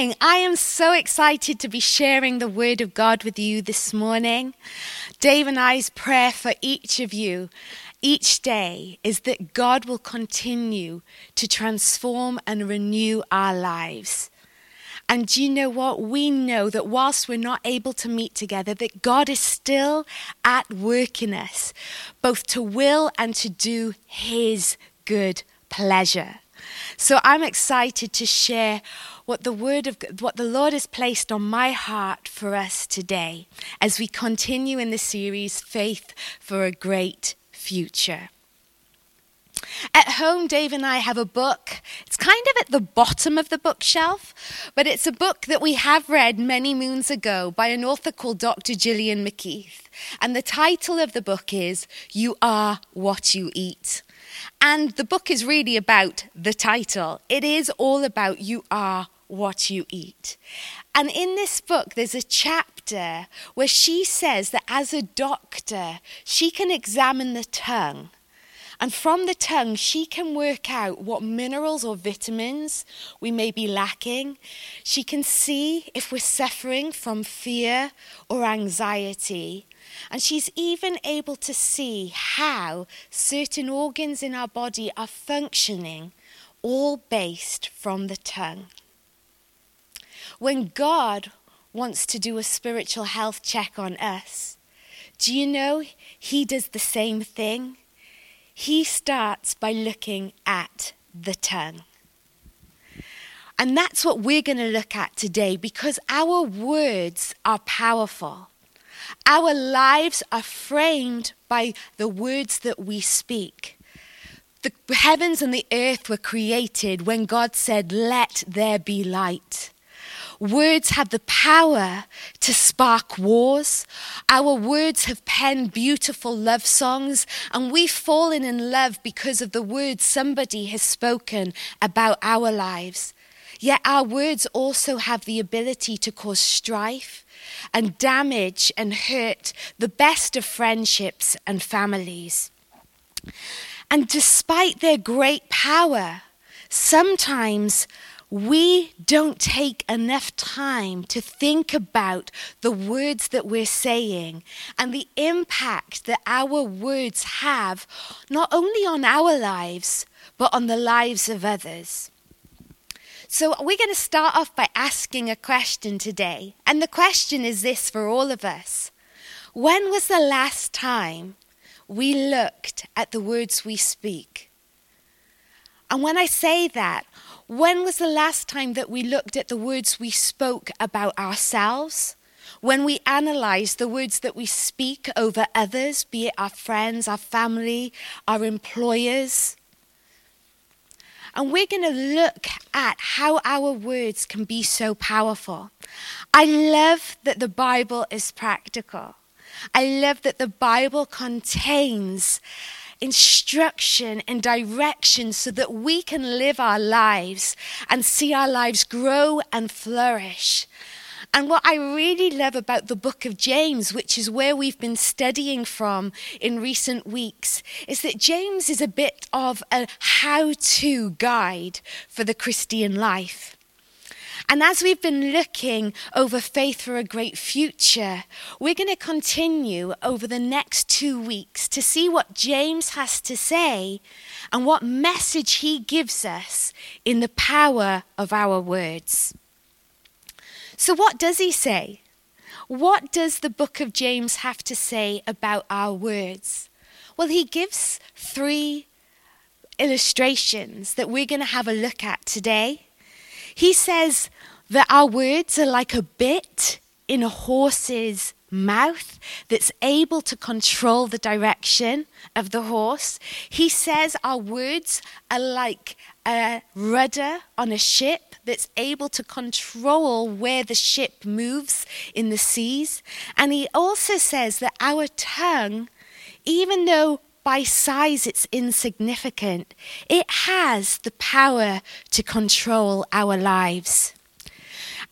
morning. I am so excited to be sharing the Word of God with you this morning. Dave and I's prayer for each of you each day is that God will continue to transform and renew our lives. And do you know what? We know that whilst we're not able to meet together, that God is still at work in us, both to will and to do His good pleasure. So I'm excited to share what the word of what the Lord has placed on my heart for us today as we continue in the series Faith for a Great Future. At home, Dave and I have a book. It's kind of at the bottom of the bookshelf, but it's a book that we have read many moons ago by an author called Dr. Gillian McKeith. And the title of the book is You Are What You Eat. And the book is really about the title. It is all about you are what you eat. And in this book, there's a chapter where she says that as a doctor, she can examine the tongue. And from the tongue, she can work out what minerals or vitamins we may be lacking. She can see if we're suffering from fear or anxiety. And she's even able to see how certain organs in our body are functioning, all based from the tongue. When God wants to do a spiritual health check on us, do you know He does the same thing? He starts by looking at the tongue. And that's what we're going to look at today because our words are powerful. Our lives are framed by the words that we speak. The heavens and the earth were created when God said, Let there be light. Words have the power to spark wars. Our words have penned beautiful love songs, and we've fallen in love because of the words somebody has spoken about our lives. Yet our words also have the ability to cause strife and damage and hurt the best of friendships and families. And despite their great power, sometimes we don't take enough time to think about the words that we're saying and the impact that our words have, not only on our lives, but on the lives of others. So, we're going to start off by asking a question today. And the question is this for all of us When was the last time we looked at the words we speak? And when I say that, when was the last time that we looked at the words we spoke about ourselves? When we analyze the words that we speak over others, be it our friends, our family, our employers, and we're going to look at how our words can be so powerful. I love that the Bible is practical. I love that the Bible contains instruction and direction so that we can live our lives and see our lives grow and flourish. And what I really love about the book of James, which is where we've been studying from in recent weeks, is that James is a bit of a how to guide for the Christian life. And as we've been looking over faith for a great future, we're going to continue over the next two weeks to see what James has to say and what message he gives us in the power of our words. So, what does he say? What does the book of James have to say about our words? Well, he gives three illustrations that we're going to have a look at today. He says that our words are like a bit in a horse's mouth that's able to control the direction of the horse. He says our words are like a rudder on a ship that's able to control where the ship moves in the seas. And he also says that our tongue, even though by size it's insignificant, it has the power to control our lives.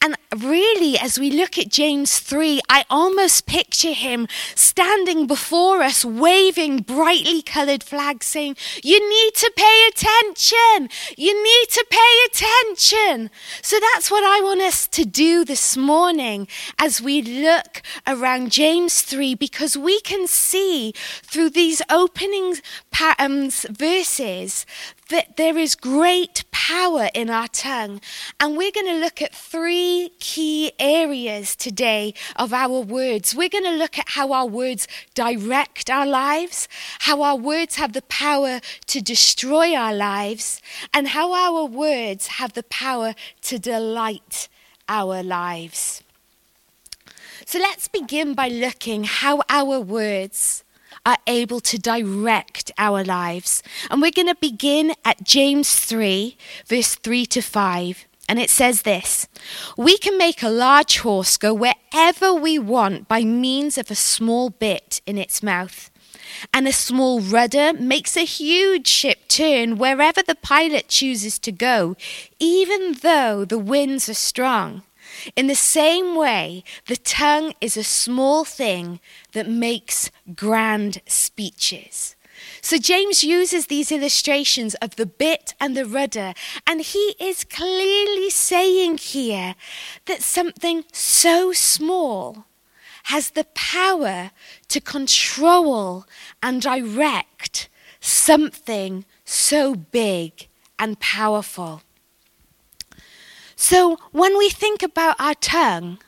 And really, as we look at James 3, I almost picture him standing before us, waving brightly coloured flags, saying, You need to pay attention. You need to pay attention. So that's what I want us to do this morning as we look around James 3, because we can see through these opening patterns, um, verses that there is great power in our tongue. And we're going to look at three key areas today of our words. We're going to look at how our words direct our lives, how our words have the power to destroy our lives, and how our words have the power to delight our lives. So let's begin by looking how our words are able to direct our lives. And we're going to begin at James 3, verse 3 to 5. And it says this We can make a large horse go wherever we want by means of a small bit in its mouth. And a small rudder makes a huge ship turn wherever the pilot chooses to go, even though the winds are strong. In the same way, the tongue is a small thing that makes grand speeches. So James uses these illustrations of the bit and the rudder, and he is clearly saying here that something so small has the power to control and direct something so big and powerful. So, when we think about our tongue,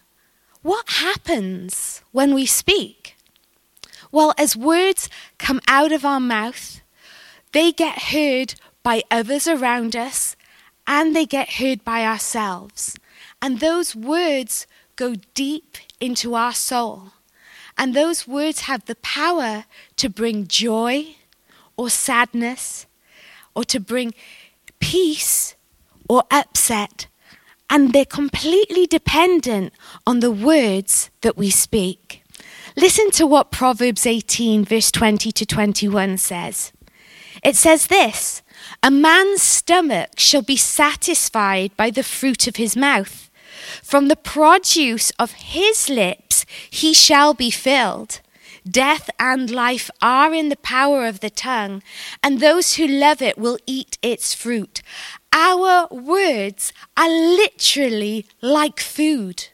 what happens when we speak? Well, as words come out of our mouth, they get heard by others around us and they get heard by ourselves. And those words go deep into our soul. And those words have the power to bring joy or sadness or to bring peace or upset and they're completely dependent on the words that we speak. Listen to what Proverbs 18, verse 20 to 21 says. It says this A man's stomach shall be satisfied by the fruit of his mouth. From the produce of his lips he shall be filled. Death and life are in the power of the tongue, and those who love it will eat its fruit. Our words are literally like food.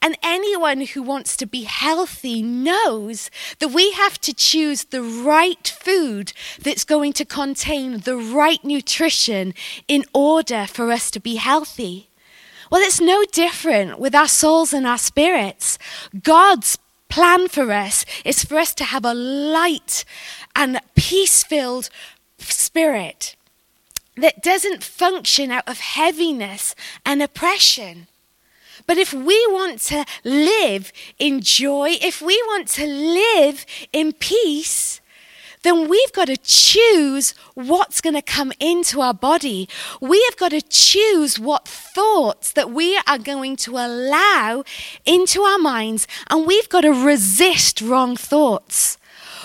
And anyone who wants to be healthy knows that we have to choose the right food that's going to contain the right nutrition in order for us to be healthy. Well, it's no different with our souls and our spirits. God's plan for us is for us to have a light and peace filled spirit that doesn't function out of heaviness and oppression. But if we want to live in joy, if we want to live in peace, then we've got to choose what's going to come into our body. We have got to choose what thoughts that we are going to allow into our minds, and we've got to resist wrong thoughts.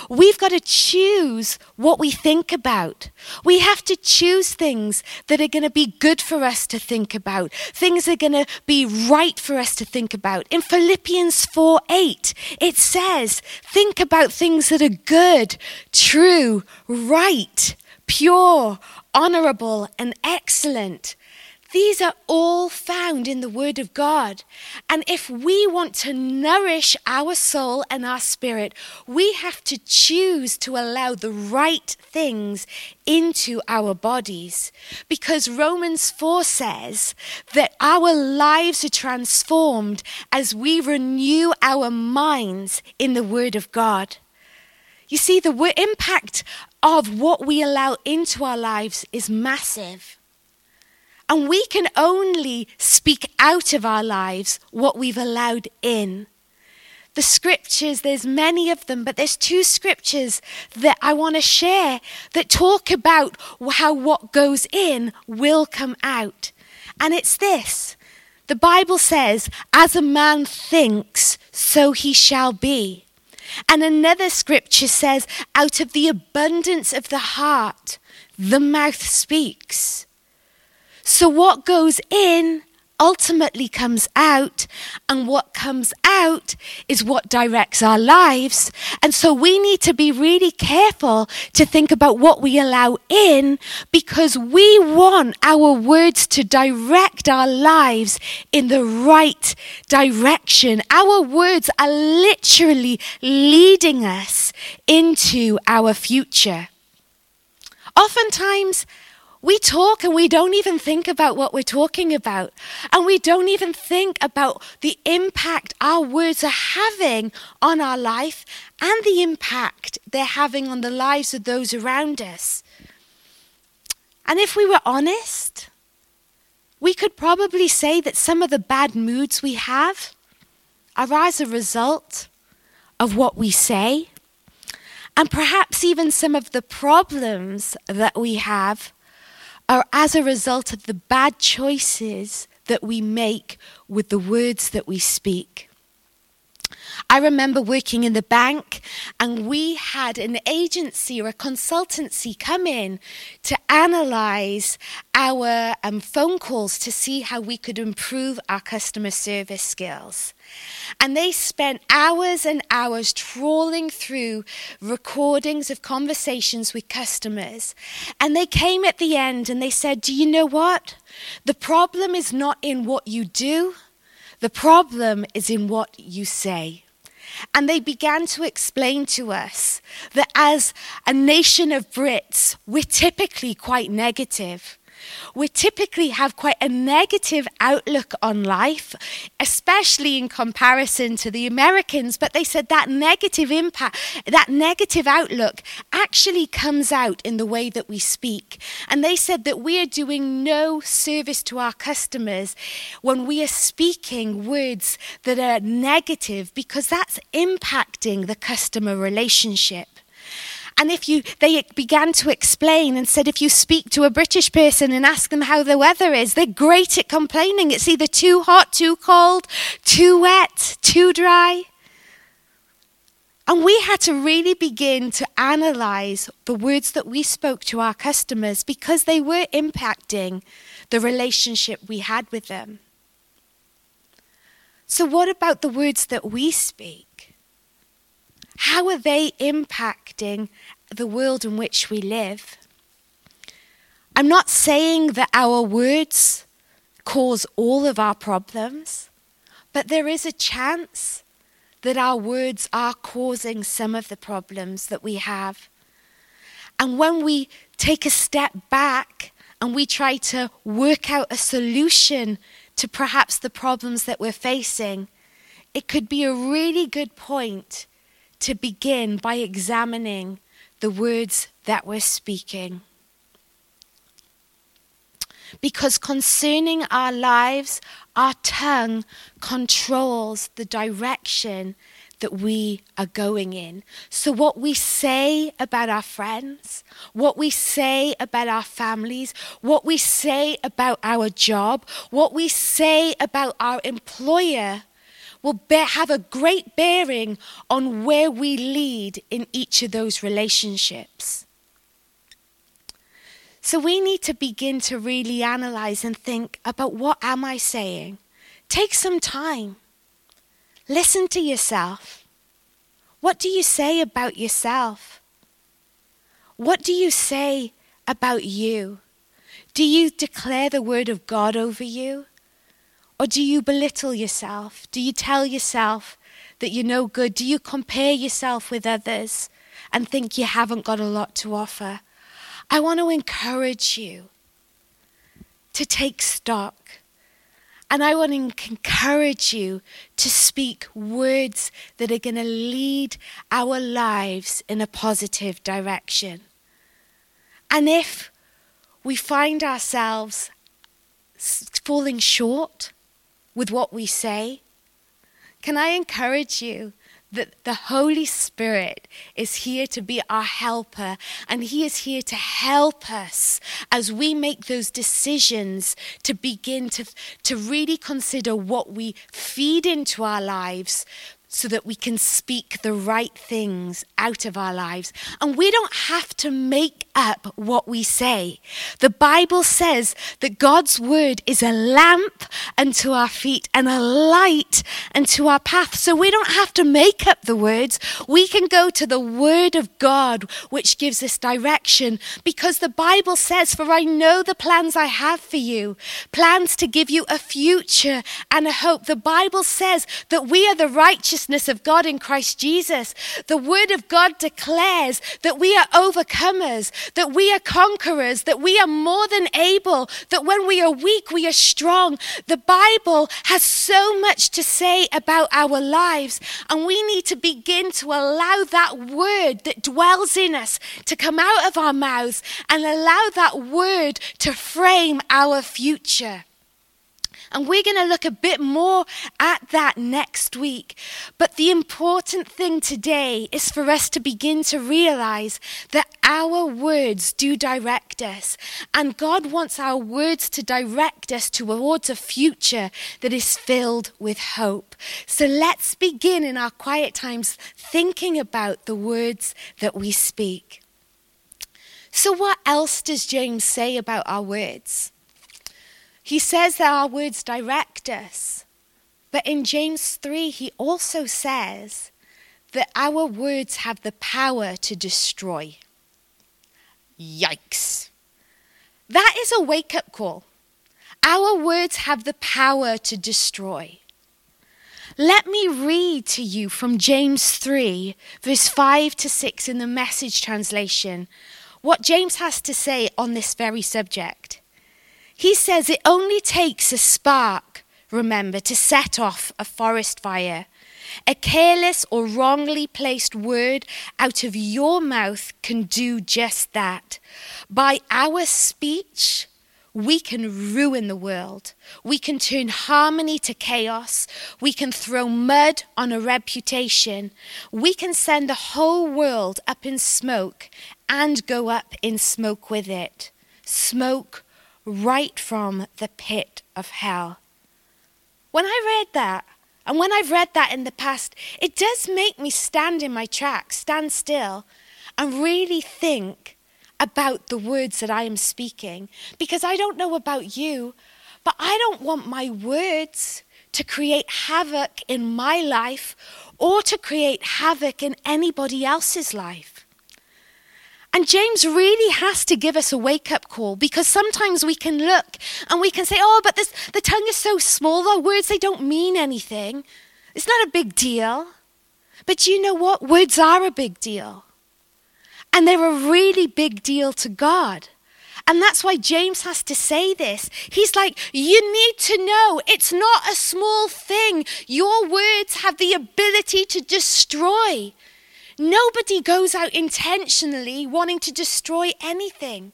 We've got to choose what we think about. We have to choose things that are going to be good for us to think about, things that are going to be right for us to think about. In Philippians 4 8, it says, Think about things that are good, true, right, pure, honorable, and excellent. These are all found in the Word of God. And if we want to nourish our soul and our spirit, we have to choose to allow the right things into our bodies. Because Romans 4 says that our lives are transformed as we renew our minds in the Word of God. You see, the impact of what we allow into our lives is massive. And we can only speak out of our lives what we've allowed in. The scriptures, there's many of them, but there's two scriptures that I want to share that talk about how what goes in will come out. And it's this the Bible says, As a man thinks, so he shall be. And another scripture says, Out of the abundance of the heart, the mouth speaks. So, what goes in ultimately comes out, and what comes out is what directs our lives. And so we need to be really careful to think about what we allow in because we want our words to direct our lives in the right direction. Our words are literally leading us into our future. Oftentimes, we talk and we don't even think about what we're talking about. And we don't even think about the impact our words are having on our life and the impact they're having on the lives of those around us. And if we were honest, we could probably say that some of the bad moods we have are as a result of what we say. And perhaps even some of the problems that we have are as a result of the bad choices that we make with the words that we speak. I remember working in the bank, and we had an agency or a consultancy come in to analyze our um, phone calls to see how we could improve our customer service skills. And they spent hours and hours trawling through recordings of conversations with customers. And they came at the end and they said, Do you know what? The problem is not in what you do, the problem is in what you say. And they began to explain to us that as a nation of Brits, we're typically quite negative we typically have quite a negative outlook on life, especially in comparison to the Americans. But they said that negative impact, that negative outlook actually comes out in the way that we speak. And they said that we are doing no service to our customers when we are speaking words that are negative because that's impacting the customer relationship. And if you, they began to explain and said, if you speak to a British person and ask them how the weather is, they're great at complaining. It's either too hot, too cold, too wet, too dry. And we had to really begin to analyze the words that we spoke to our customers because they were impacting the relationship we had with them. So, what about the words that we speak? How are they impacting the world in which we live? I'm not saying that our words cause all of our problems, but there is a chance that our words are causing some of the problems that we have. And when we take a step back and we try to work out a solution to perhaps the problems that we're facing, it could be a really good point to begin by examining the words that we're speaking. Because concerning our lives, our tongue controls the direction that we are going in. So, what we say about our friends, what we say about our families, what we say about our job, what we say about our employer will bear, have a great bearing on where we lead in each of those relationships. So we need to begin to really analyze and think about what am I saying? Take some time. Listen to yourself. What do you say about yourself? What do you say about you? Do you declare the word of God over you? Or do you belittle yourself? Do you tell yourself that you're no good? Do you compare yourself with others and think you haven't got a lot to offer? I want to encourage you to take stock. And I want to encourage you to speak words that are going to lead our lives in a positive direction. And if we find ourselves falling short, with what we say? Can I encourage you that the Holy Spirit is here to be our helper, and He is here to help us as we make those decisions to begin to, to really consider what we feed into our lives so that we can speak the right things out of our lives. And we don't have to make up what we say. The Bible says that God's word is a lamp unto our feet and a light unto our path. So we don't have to make up the words. We can go to the word of God, which gives us direction, because the Bible says, For I know the plans I have for you, plans to give you a future and a hope. The Bible says that we are the righteous righteousness of God in Christ Jesus. The Word of God declares that we are overcomers, that we are conquerors, that we are more than able, that when we are weak, we are strong. The Bible has so much to say about our lives, and we need to begin to allow that Word that dwells in us to come out of our mouths and allow that Word to frame our future. And we're going to look a bit more at that next week. But the important thing today is for us to begin to realize that our words do direct us. And God wants our words to direct us towards a future that is filled with hope. So let's begin in our quiet times thinking about the words that we speak. So, what else does James say about our words? He says that our words direct us. But in James 3, he also says that our words have the power to destroy. Yikes. That is a wake up call. Our words have the power to destroy. Let me read to you from James 3, verse 5 to 6 in the message translation, what James has to say on this very subject. He says it only takes a spark, remember, to set off a forest fire. A careless or wrongly placed word out of your mouth can do just that. By our speech, we can ruin the world. We can turn harmony to chaos. We can throw mud on a reputation. We can send the whole world up in smoke and go up in smoke with it. Smoke right from the pit of hell. When I read that, and when I've read that in the past, it does make me stand in my tracks, stand still, and really think about the words that I am speaking. Because I don't know about you, but I don't want my words to create havoc in my life or to create havoc in anybody else's life. And James really has to give us a wake up call because sometimes we can look and we can say, oh, but this, the tongue is so small, the words, they don't mean anything. It's not a big deal. But you know what? Words are a big deal. And they're a really big deal to God. And that's why James has to say this. He's like, you need to know it's not a small thing. Your words have the ability to destroy. Nobody goes out intentionally wanting to destroy anything.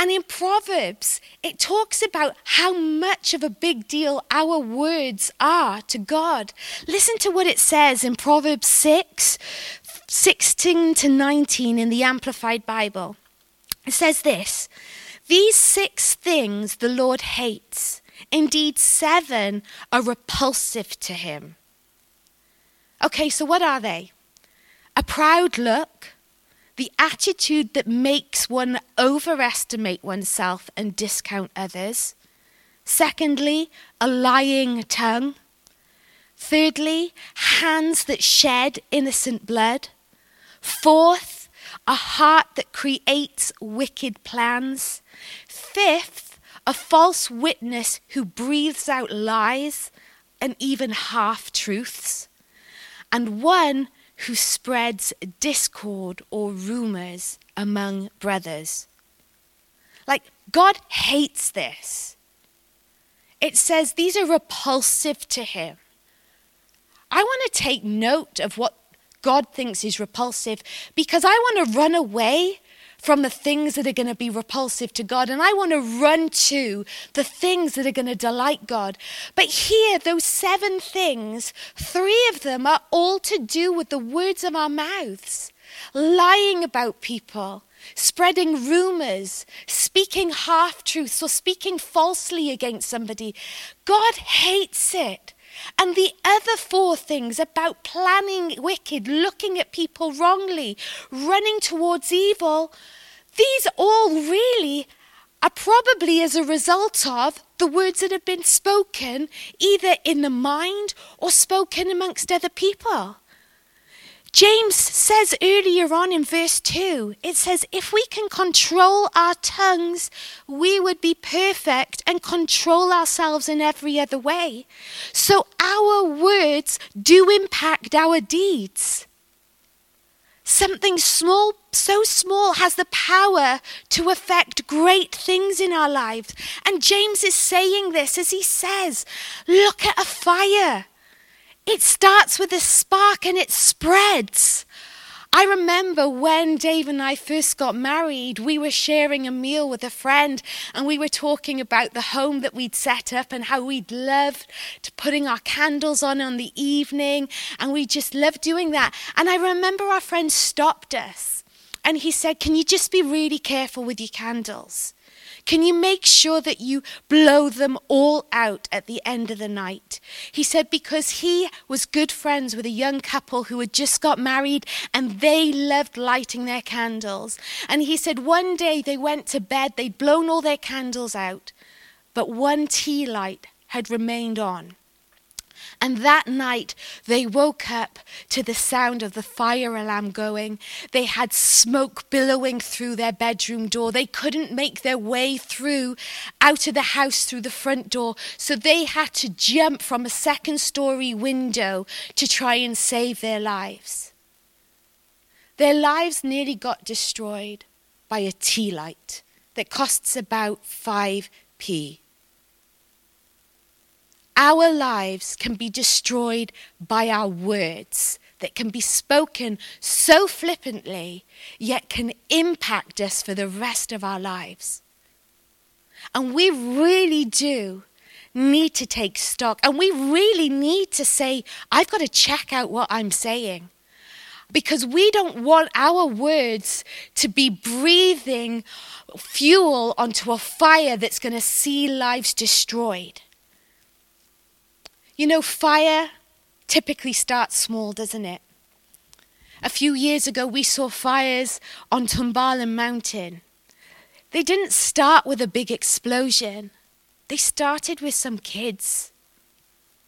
And in Proverbs, it talks about how much of a big deal our words are to God. Listen to what it says in Proverbs 6 16 to 19 in the Amplified Bible. It says this These six things the Lord hates, indeed, seven are repulsive to him. Okay, so what are they? A proud look, the attitude that makes one overestimate oneself and discount others. Secondly, a lying tongue. Thirdly, hands that shed innocent blood. Fourth, a heart that creates wicked plans. Fifth, a false witness who breathes out lies and even half truths. And one who spreads discord or rumors among brothers. Like, God hates this. It says these are repulsive to him. I want to take note of what God thinks is repulsive because I want to run away from the things that are going to be repulsive to God. And I want to run to the things that are going to delight God. But here, those seven things, three of them are all to do with the words of our mouths lying about people, spreading rumors, speaking half truths, or speaking falsely against somebody. God hates it. And the other four things about planning wicked, looking at people wrongly, running towards evil, these all really are probably as a result of the words that have been spoken either in the mind or spoken amongst other people. James says earlier on in verse 2, it says, If we can control our tongues, we would be perfect and control ourselves in every other way. So our words do impact our deeds. Something small, so small, has the power to affect great things in our lives. And James is saying this as he says, Look at a fire. It starts with a spark and it spreads. I remember when Dave and I first got married, we were sharing a meal with a friend and we were talking about the home that we'd set up and how we'd loved to putting our candles on on the evening and we just loved doing that. And I remember our friend stopped us and he said, Can you just be really careful with your candles? Can you make sure that you blow them all out at the end of the night? He said because he was good friends with a young couple who had just got married and they loved lighting their candles. And he said one day they went to bed, they'd blown all their candles out, but one tea light had remained on. And that night they woke up to the sound of the fire alarm going. They had smoke billowing through their bedroom door. They couldn't make their way through out of the house through the front door. So they had to jump from a second story window to try and save their lives. Their lives nearly got destroyed by a tea light that costs about 5p. Our lives can be destroyed by our words that can be spoken so flippantly, yet can impact us for the rest of our lives. And we really do need to take stock. And we really need to say, I've got to check out what I'm saying. Because we don't want our words to be breathing fuel onto a fire that's going to see lives destroyed. You know, fire typically starts small, doesn't it? A few years ago, we saw fires on Tumbalan Mountain. They didn't start with a big explosion, they started with some kids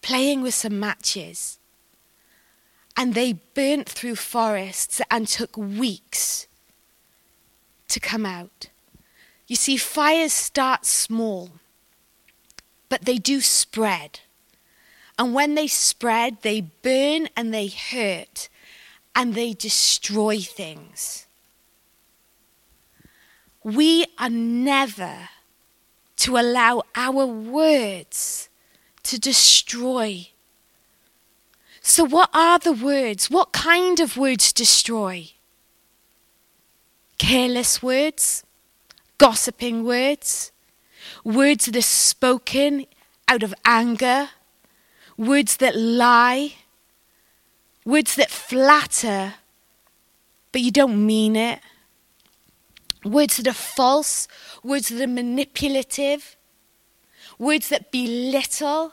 playing with some matches. And they burnt through forests and took weeks to come out. You see, fires start small, but they do spread. And when they spread, they burn and they hurt and they destroy things. We are never to allow our words to destroy. So, what are the words? What kind of words destroy? Careless words, gossiping words, words that are spoken out of anger words that lie, words that flatter, but you don't mean it, words that are false, words that are manipulative, words that belittle.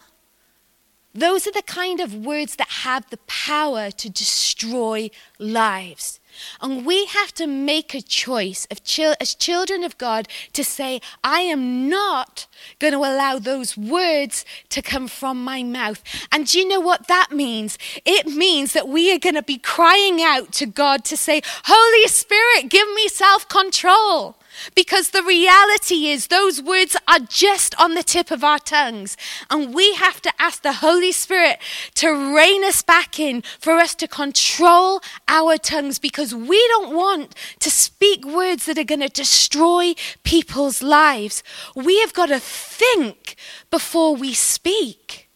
Those are the kind of words that have the power to destroy lives. And we have to make a choice as children of God to say, I am not going to allow those words to come from my mouth. And do you know what that means? It means that we are going to be crying out to God to say, Holy Spirit, give me self control. Because the reality is, those words are just on the tip of our tongues. And we have to ask the Holy Spirit to rein us back in for us to control our tongues because we don't want to speak words that are going to destroy people's lives. We have got to think before we speak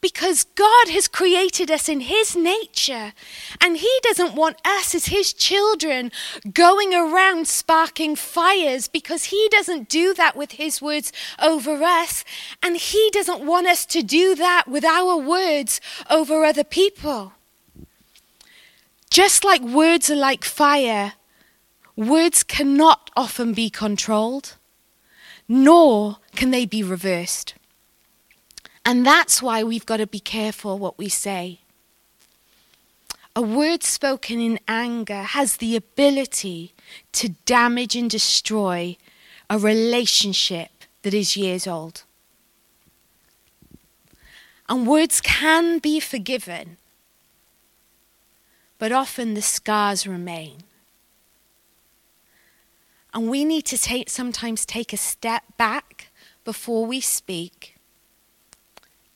because God has created us in His nature, and He doesn't want us as His children going around sparking fires because He doesn't do that with His words over us, and He doesn't want us to do that with our words over other people. Just like words are like fire, words cannot often be controlled, nor can they be reversed. And that's why we've got to be careful what we say. A word spoken in anger has the ability to damage and destroy a relationship that is years old. And words can be forgiven, but often the scars remain. And we need to take, sometimes take a step back before we speak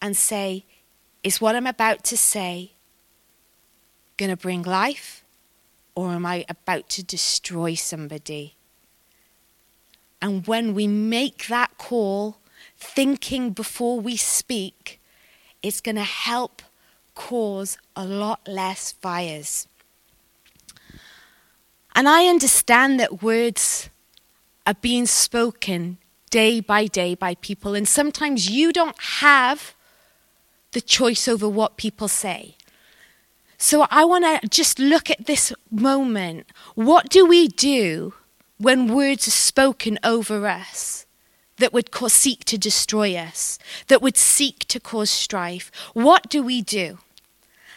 and say, Is what I'm about to say going to bring life or am I about to destroy somebody? And when we make that call, thinking before we speak, it's going to help cause a lot less fires. And I understand that words are being spoken day by day by people, and sometimes you don't have the choice over what people say. So I want to just look at this moment. What do we do when words are spoken over us that would cause, seek to destroy us, that would seek to cause strife? What do we do?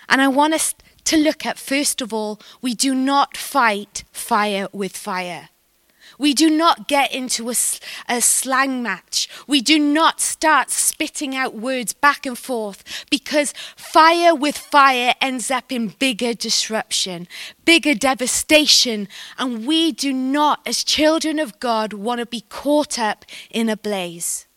And I want us to look at, first of all, we do not fight fire with fire. We do not get into a, a, slang match. We do not start spitting out words back and forth because fire with fire ends up in bigger disruption, bigger devastation. And we do not, as children of God, want to be caught up in a blaze.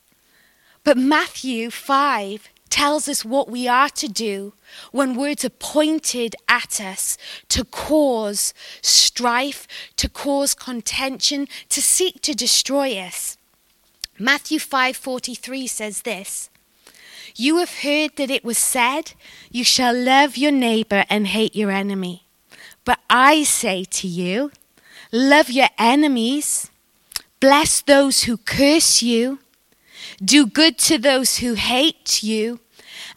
But Matthew 5 tells us what we are to do when words are pointed at us to cause strife, to cause contention, to seek to destroy us. Matthew 5:43 says this: You have heard that it was said, you shall love your neighbor and hate your enemy. But I say to you, love your enemies, bless those who curse you, do good to those who hate you,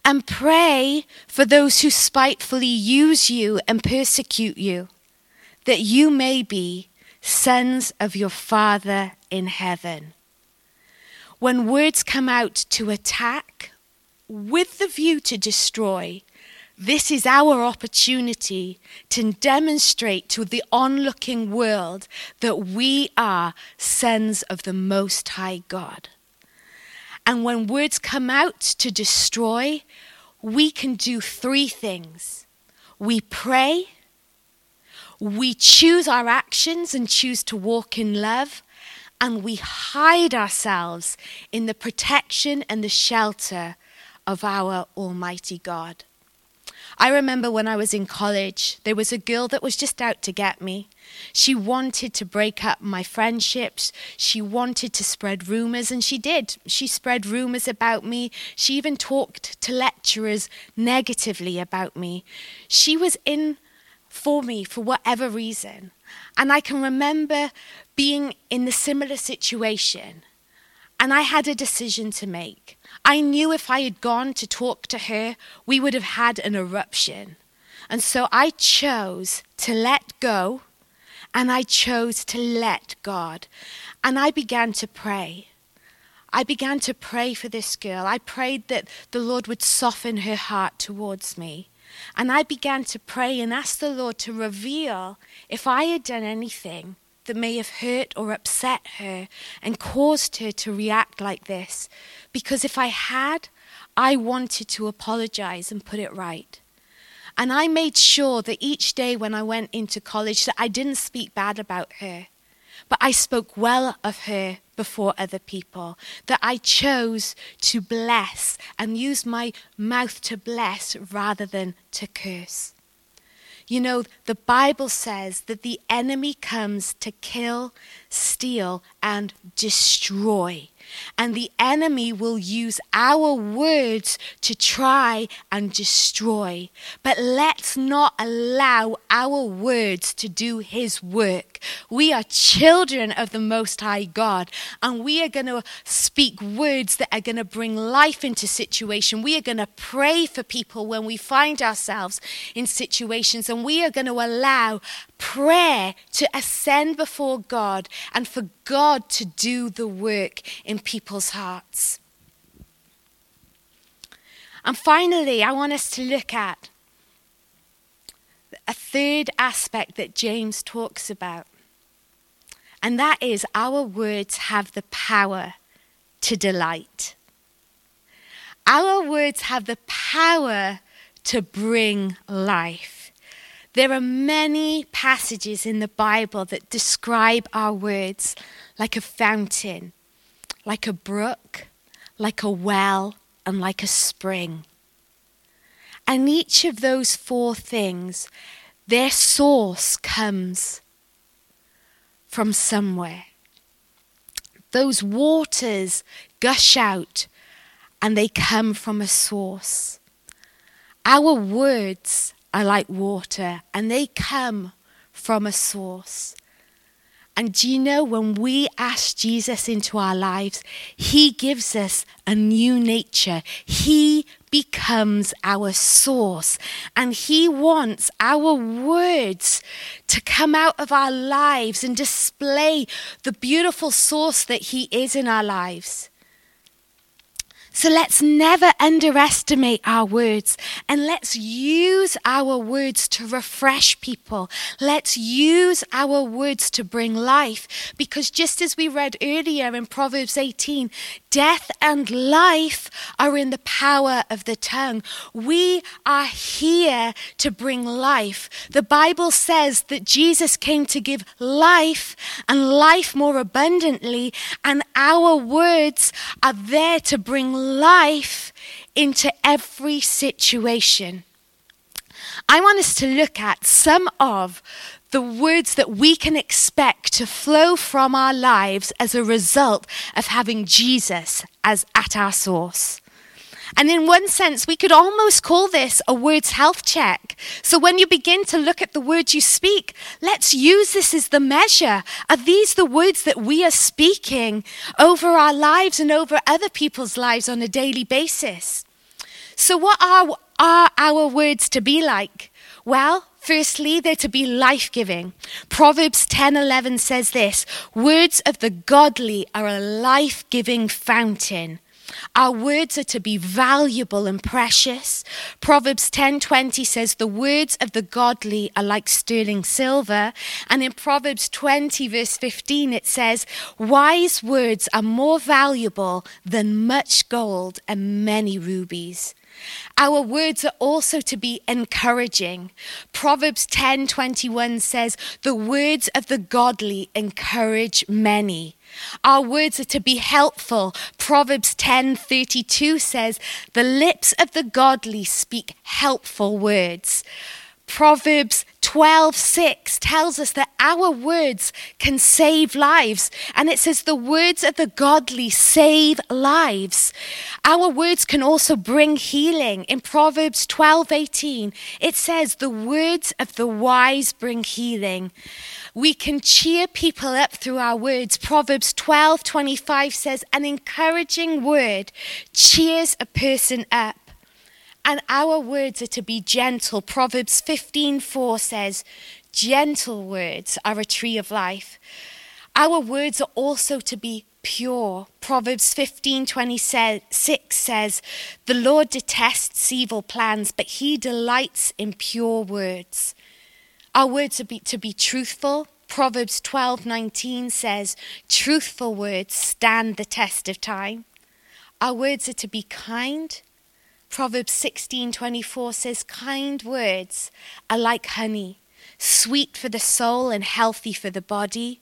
and pray for those who spitefully use you and persecute you, that you may be sons of your Father in heaven. When words come out to attack with the view to destroy, this is our opportunity to demonstrate to the onlooking world that we are sons of the Most High God. And when words come out to destroy, we can do three things we pray, we choose our actions and choose to walk in love, and we hide ourselves in the protection and the shelter of our Almighty God. I remember when I was in college, there was a girl that was just out to get me. She wanted to break up my friendships. She wanted to spread rumors, and she did. She spread rumors about me. She even talked to lecturers negatively about me. She was in for me for whatever reason. And I can remember being in the similar situation, and I had a decision to make. I knew if I had gone to talk to her, we would have had an eruption. And so I chose to let go and I chose to let God. And I began to pray. I began to pray for this girl. I prayed that the Lord would soften her heart towards me. And I began to pray and ask the Lord to reveal if I had done anything that may have hurt or upset her and caused her to react like this. Because if I had, I wanted to apologize and put it right. And I made sure that each day when I went into college that I didn't speak bad about her, but I spoke well of her before other people, that I chose to bless and use my mouth to bless rather than to curse. You know, the Bible says that the enemy comes to kill, steal, and destroy. And the enemy will use our words to try and destroy. But let's not allow our words to do his work. We are children of the Most High God, and we are going to speak words that are going to bring life into situation. We are going to pray for people when we find ourselves in situations, and we are going to allow prayer to ascend before God and for God to do the work in people's hearts. And finally, I want us to look at a third aspect that James talks about. And that is our words have the power to delight. Our words have the power to bring life. There are many passages in the Bible that describe our words like a fountain, like a brook, like a well, and like a spring. And each of those four things, their source comes from somewhere. Those waters gush out and they come from a source. Our words are like water and they come from a source. And do you know when we ask Jesus into our lives, He gives us a new nature. He becomes our source. And He wants our words to come out of our lives and display the beautiful source that He is in our lives. So let's never underestimate our words and let's use our words to refresh people. Let's use our words to bring life because just as we read earlier in Proverbs 18, death and life are in the power of the tongue. We are here to bring life. The Bible says that Jesus came to give life and life more abundantly, and our words are there to bring life into every situation. I want us to look at some of the words that we can expect to flow from our lives as a result of having Jesus as at our source. And in one sense, we could almost call this a words health check. So when you begin to look at the words you speak, let's use this as the measure. Are these the words that we are speaking over our lives and over other people's lives on a daily basis? So, what are, are our words to be like? Well, Firstly, they're to be life giving. Proverbs 10:11 says this, words of the godly are a life-giving fountain. Our words are to be valuable and precious. Proverbs 10:20 says the words of the godly are like sterling silver, and in Proverbs 20 verse 15 it says wise words are more valuable than much gold and many rubies. Our words are also to be encouraging. Proverbs 10:21 says, "The words of the godly encourage many." Our words are to be helpful. Proverbs 10:32 says, "The lips of the godly speak helpful words." Proverbs 12:6 tells us that our words can save lives and it says the words of the godly save lives. Our words can also bring healing. In Proverbs 12:18 it says the words of the wise bring healing. We can cheer people up through our words. Proverbs 12:25 says an encouraging word cheers a person up and our words are to be gentle. Proverbs 15:4 says, "Gentle words are a tree of life." Our words are also to be pure. Proverbs 15:26 says, "The Lord detests evil plans, but he delights in pure words." Our words are be, to be truthful. Proverbs 12:19 says, "Truthful words stand the test of time." Our words are to be kind. Proverbs 16:24 says kind words are like honey, sweet for the soul and healthy for the body.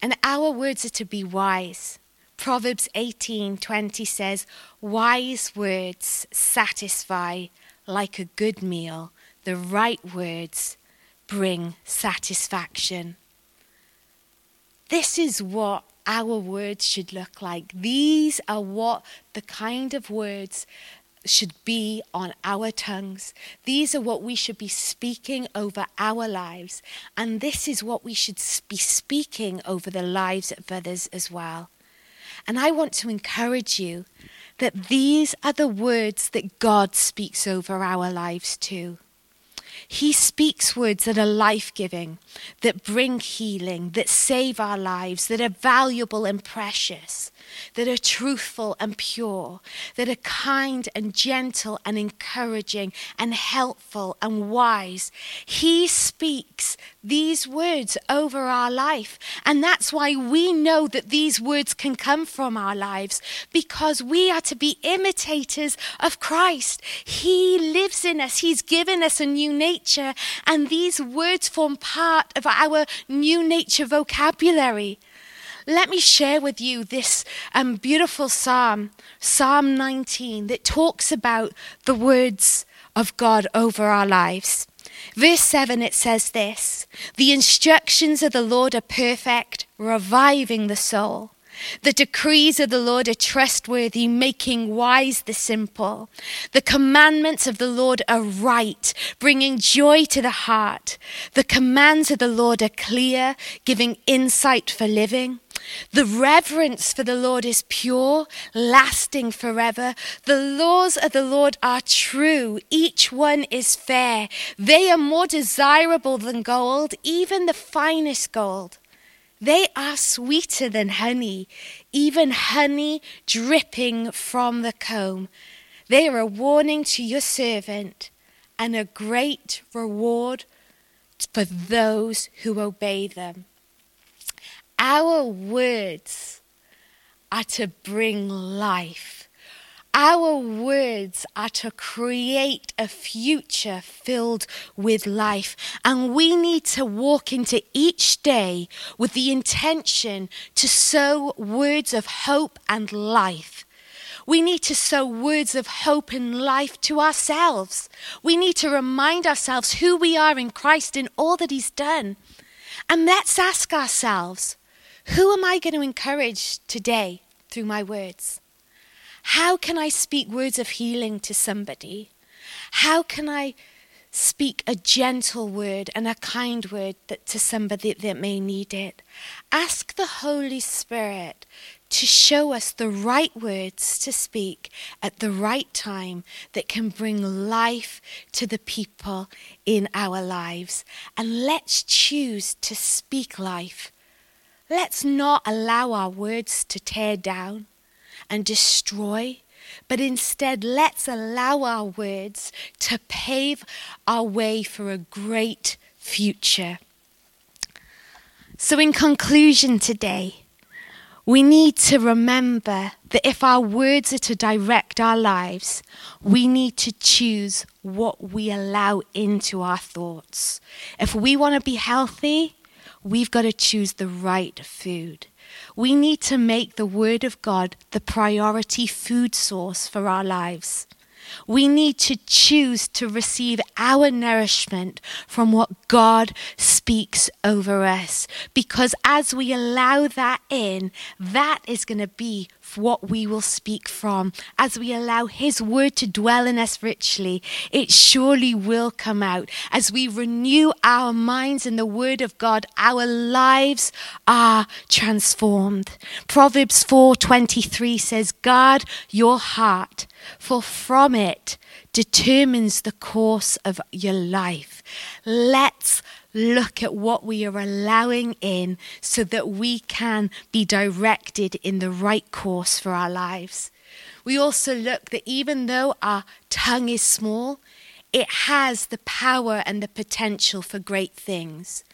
And our words are to be wise. Proverbs 18:20 says, "Wise words satisfy like a good meal. The right words bring satisfaction." This is what our words should look like. These are what the kind of words should be on our tongues. These are what we should be speaking over our lives. And this is what we should be speaking over the lives of others as well. And I want to encourage you that these are the words that God speaks over our lives too. He speaks words that are life giving. that bring healing, that save our lives, that are valuable and precious, that are truthful and pure, that are kind and gentle and encouraging and helpful and wise. He speaks these words over our life. And that's why we know that these words can come from our lives because we are to be imitators of Christ. He lives in us, He's given us a new nature, and these words form part of our new nature vocabulary. Let me share with you this um, beautiful psalm, Psalm 19, that talks about the words of God over our lives. Verse 7, it says this The instructions of the Lord are perfect, reviving the soul. The decrees of the Lord are trustworthy, making wise the simple. The commandments of the Lord are right, bringing joy to the heart. The commands of the Lord are clear, giving insight for living. The reverence for the Lord is pure, lasting forever. The laws of the Lord are true, each one is fair. They are more desirable than gold, even the finest gold. They are sweeter than honey, even honey dripping from the comb. They are a warning to your servant and a great reward for those who obey them. Our words are to bring life. Our words are to create a future filled with life. And we need to walk into each day with the intention to sow words of hope and life. We need to sow words of hope and life to ourselves. We need to remind ourselves who we are in Christ and all that He's done. And let's ask ourselves who am I going to encourage today through my words? How can I speak words of healing to somebody? How can I speak a gentle word and a kind word that, to somebody that may need it? Ask the Holy Spirit to show us the right words to speak at the right time that can bring life to the people in our lives. And let's choose to speak life Let's not allow our words to tear down and destroy, but instead let's allow our words to pave our way for a great future. So, in conclusion today, we need to remember that if our words are to direct our lives, we need to choose what we allow into our thoughts. If we want to be healthy, we've got to choose the right food. We need to make the Word of God the priority food source for our lives. We need to choose to receive our nourishment from what God speaks over us. Because as we allow that in, that is going to be what we will speak from. As we allow His word to dwell in us richly, it surely will come out. As we renew our minds in the word of God, our lives are transformed. Proverbs 4:23 says, "Guard your heart, for from it determines the course of your life." Let's look at what we are allowing in so that we can be directed in the right course for our lives. We also look that even though our tongue is small, it has the power and the potential for great things.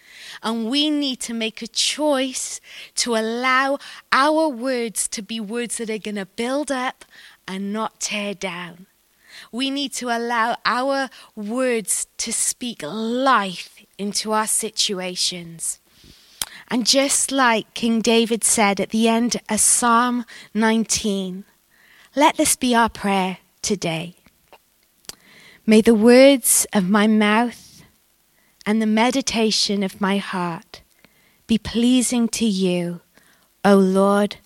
And we need to make a choice to allow our words to be words that are going to build up and not tear down. We need to allow our words to speak life into our situations. And just like King David said at the end of Psalm 19, let this be our prayer today. May the words of my mouth and the meditation of my heart be pleasing to you, O Lord,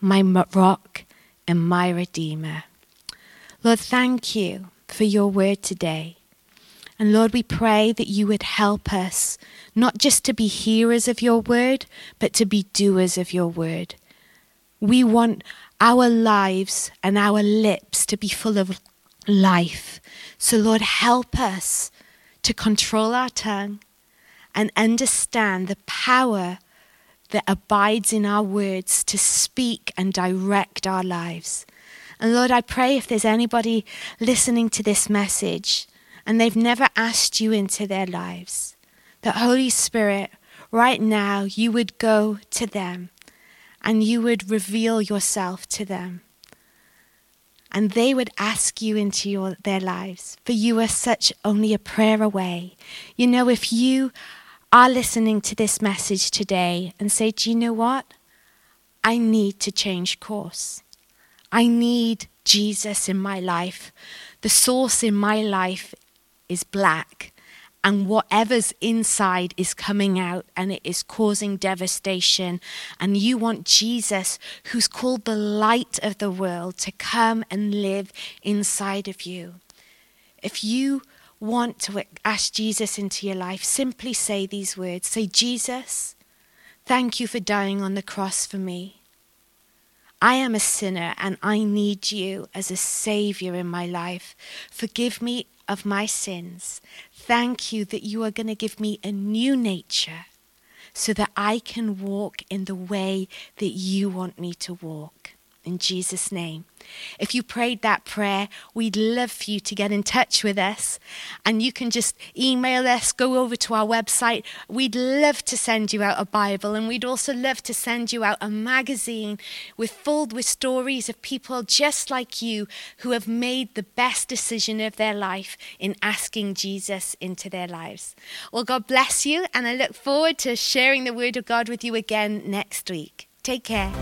my rock and my redeemer. Lord, thank you for your word today. And Lord, we pray that you would help us not just to be hearers of your word, but to be doers of your word. We want our lives and our lips to be full of life. So, Lord, help us to control our tongue and understand the power that abides in our words to speak and direct our lives. And Lord, I pray if there's anybody listening to this message and they've never asked you into their lives, that Holy Spirit, right now, you would go to them and you would reveal yourself to them. And they would ask you into your, their lives, for you are such only a prayer away. You know, if you are listening to this message today and say, Do you know what? I need to change course. I need Jesus in my life. The source in my life is black, and whatever's inside is coming out and it is causing devastation. And you want Jesus, who's called the light of the world, to come and live inside of you. If you want to ask Jesus into your life, simply say these words Say, Jesus, thank you for dying on the cross for me. I am a sinner and I need you as a savior in my life. Forgive me of my sins. Thank you that you are going to give me a new nature so that I can walk in the way that you want me to walk in Jesus' name. If you prayed that prayer, we'd love for you to get in touch with us. And you can just email us, go over to our website. We'd love to send you out a Bible. And we'd also love to send you out a magazine with filled with stories of people just like you who have made the best decision of their life in asking Jesus into their lives. Well, God bless you. And I look forward to sharing the word of God with you again next week. Take care.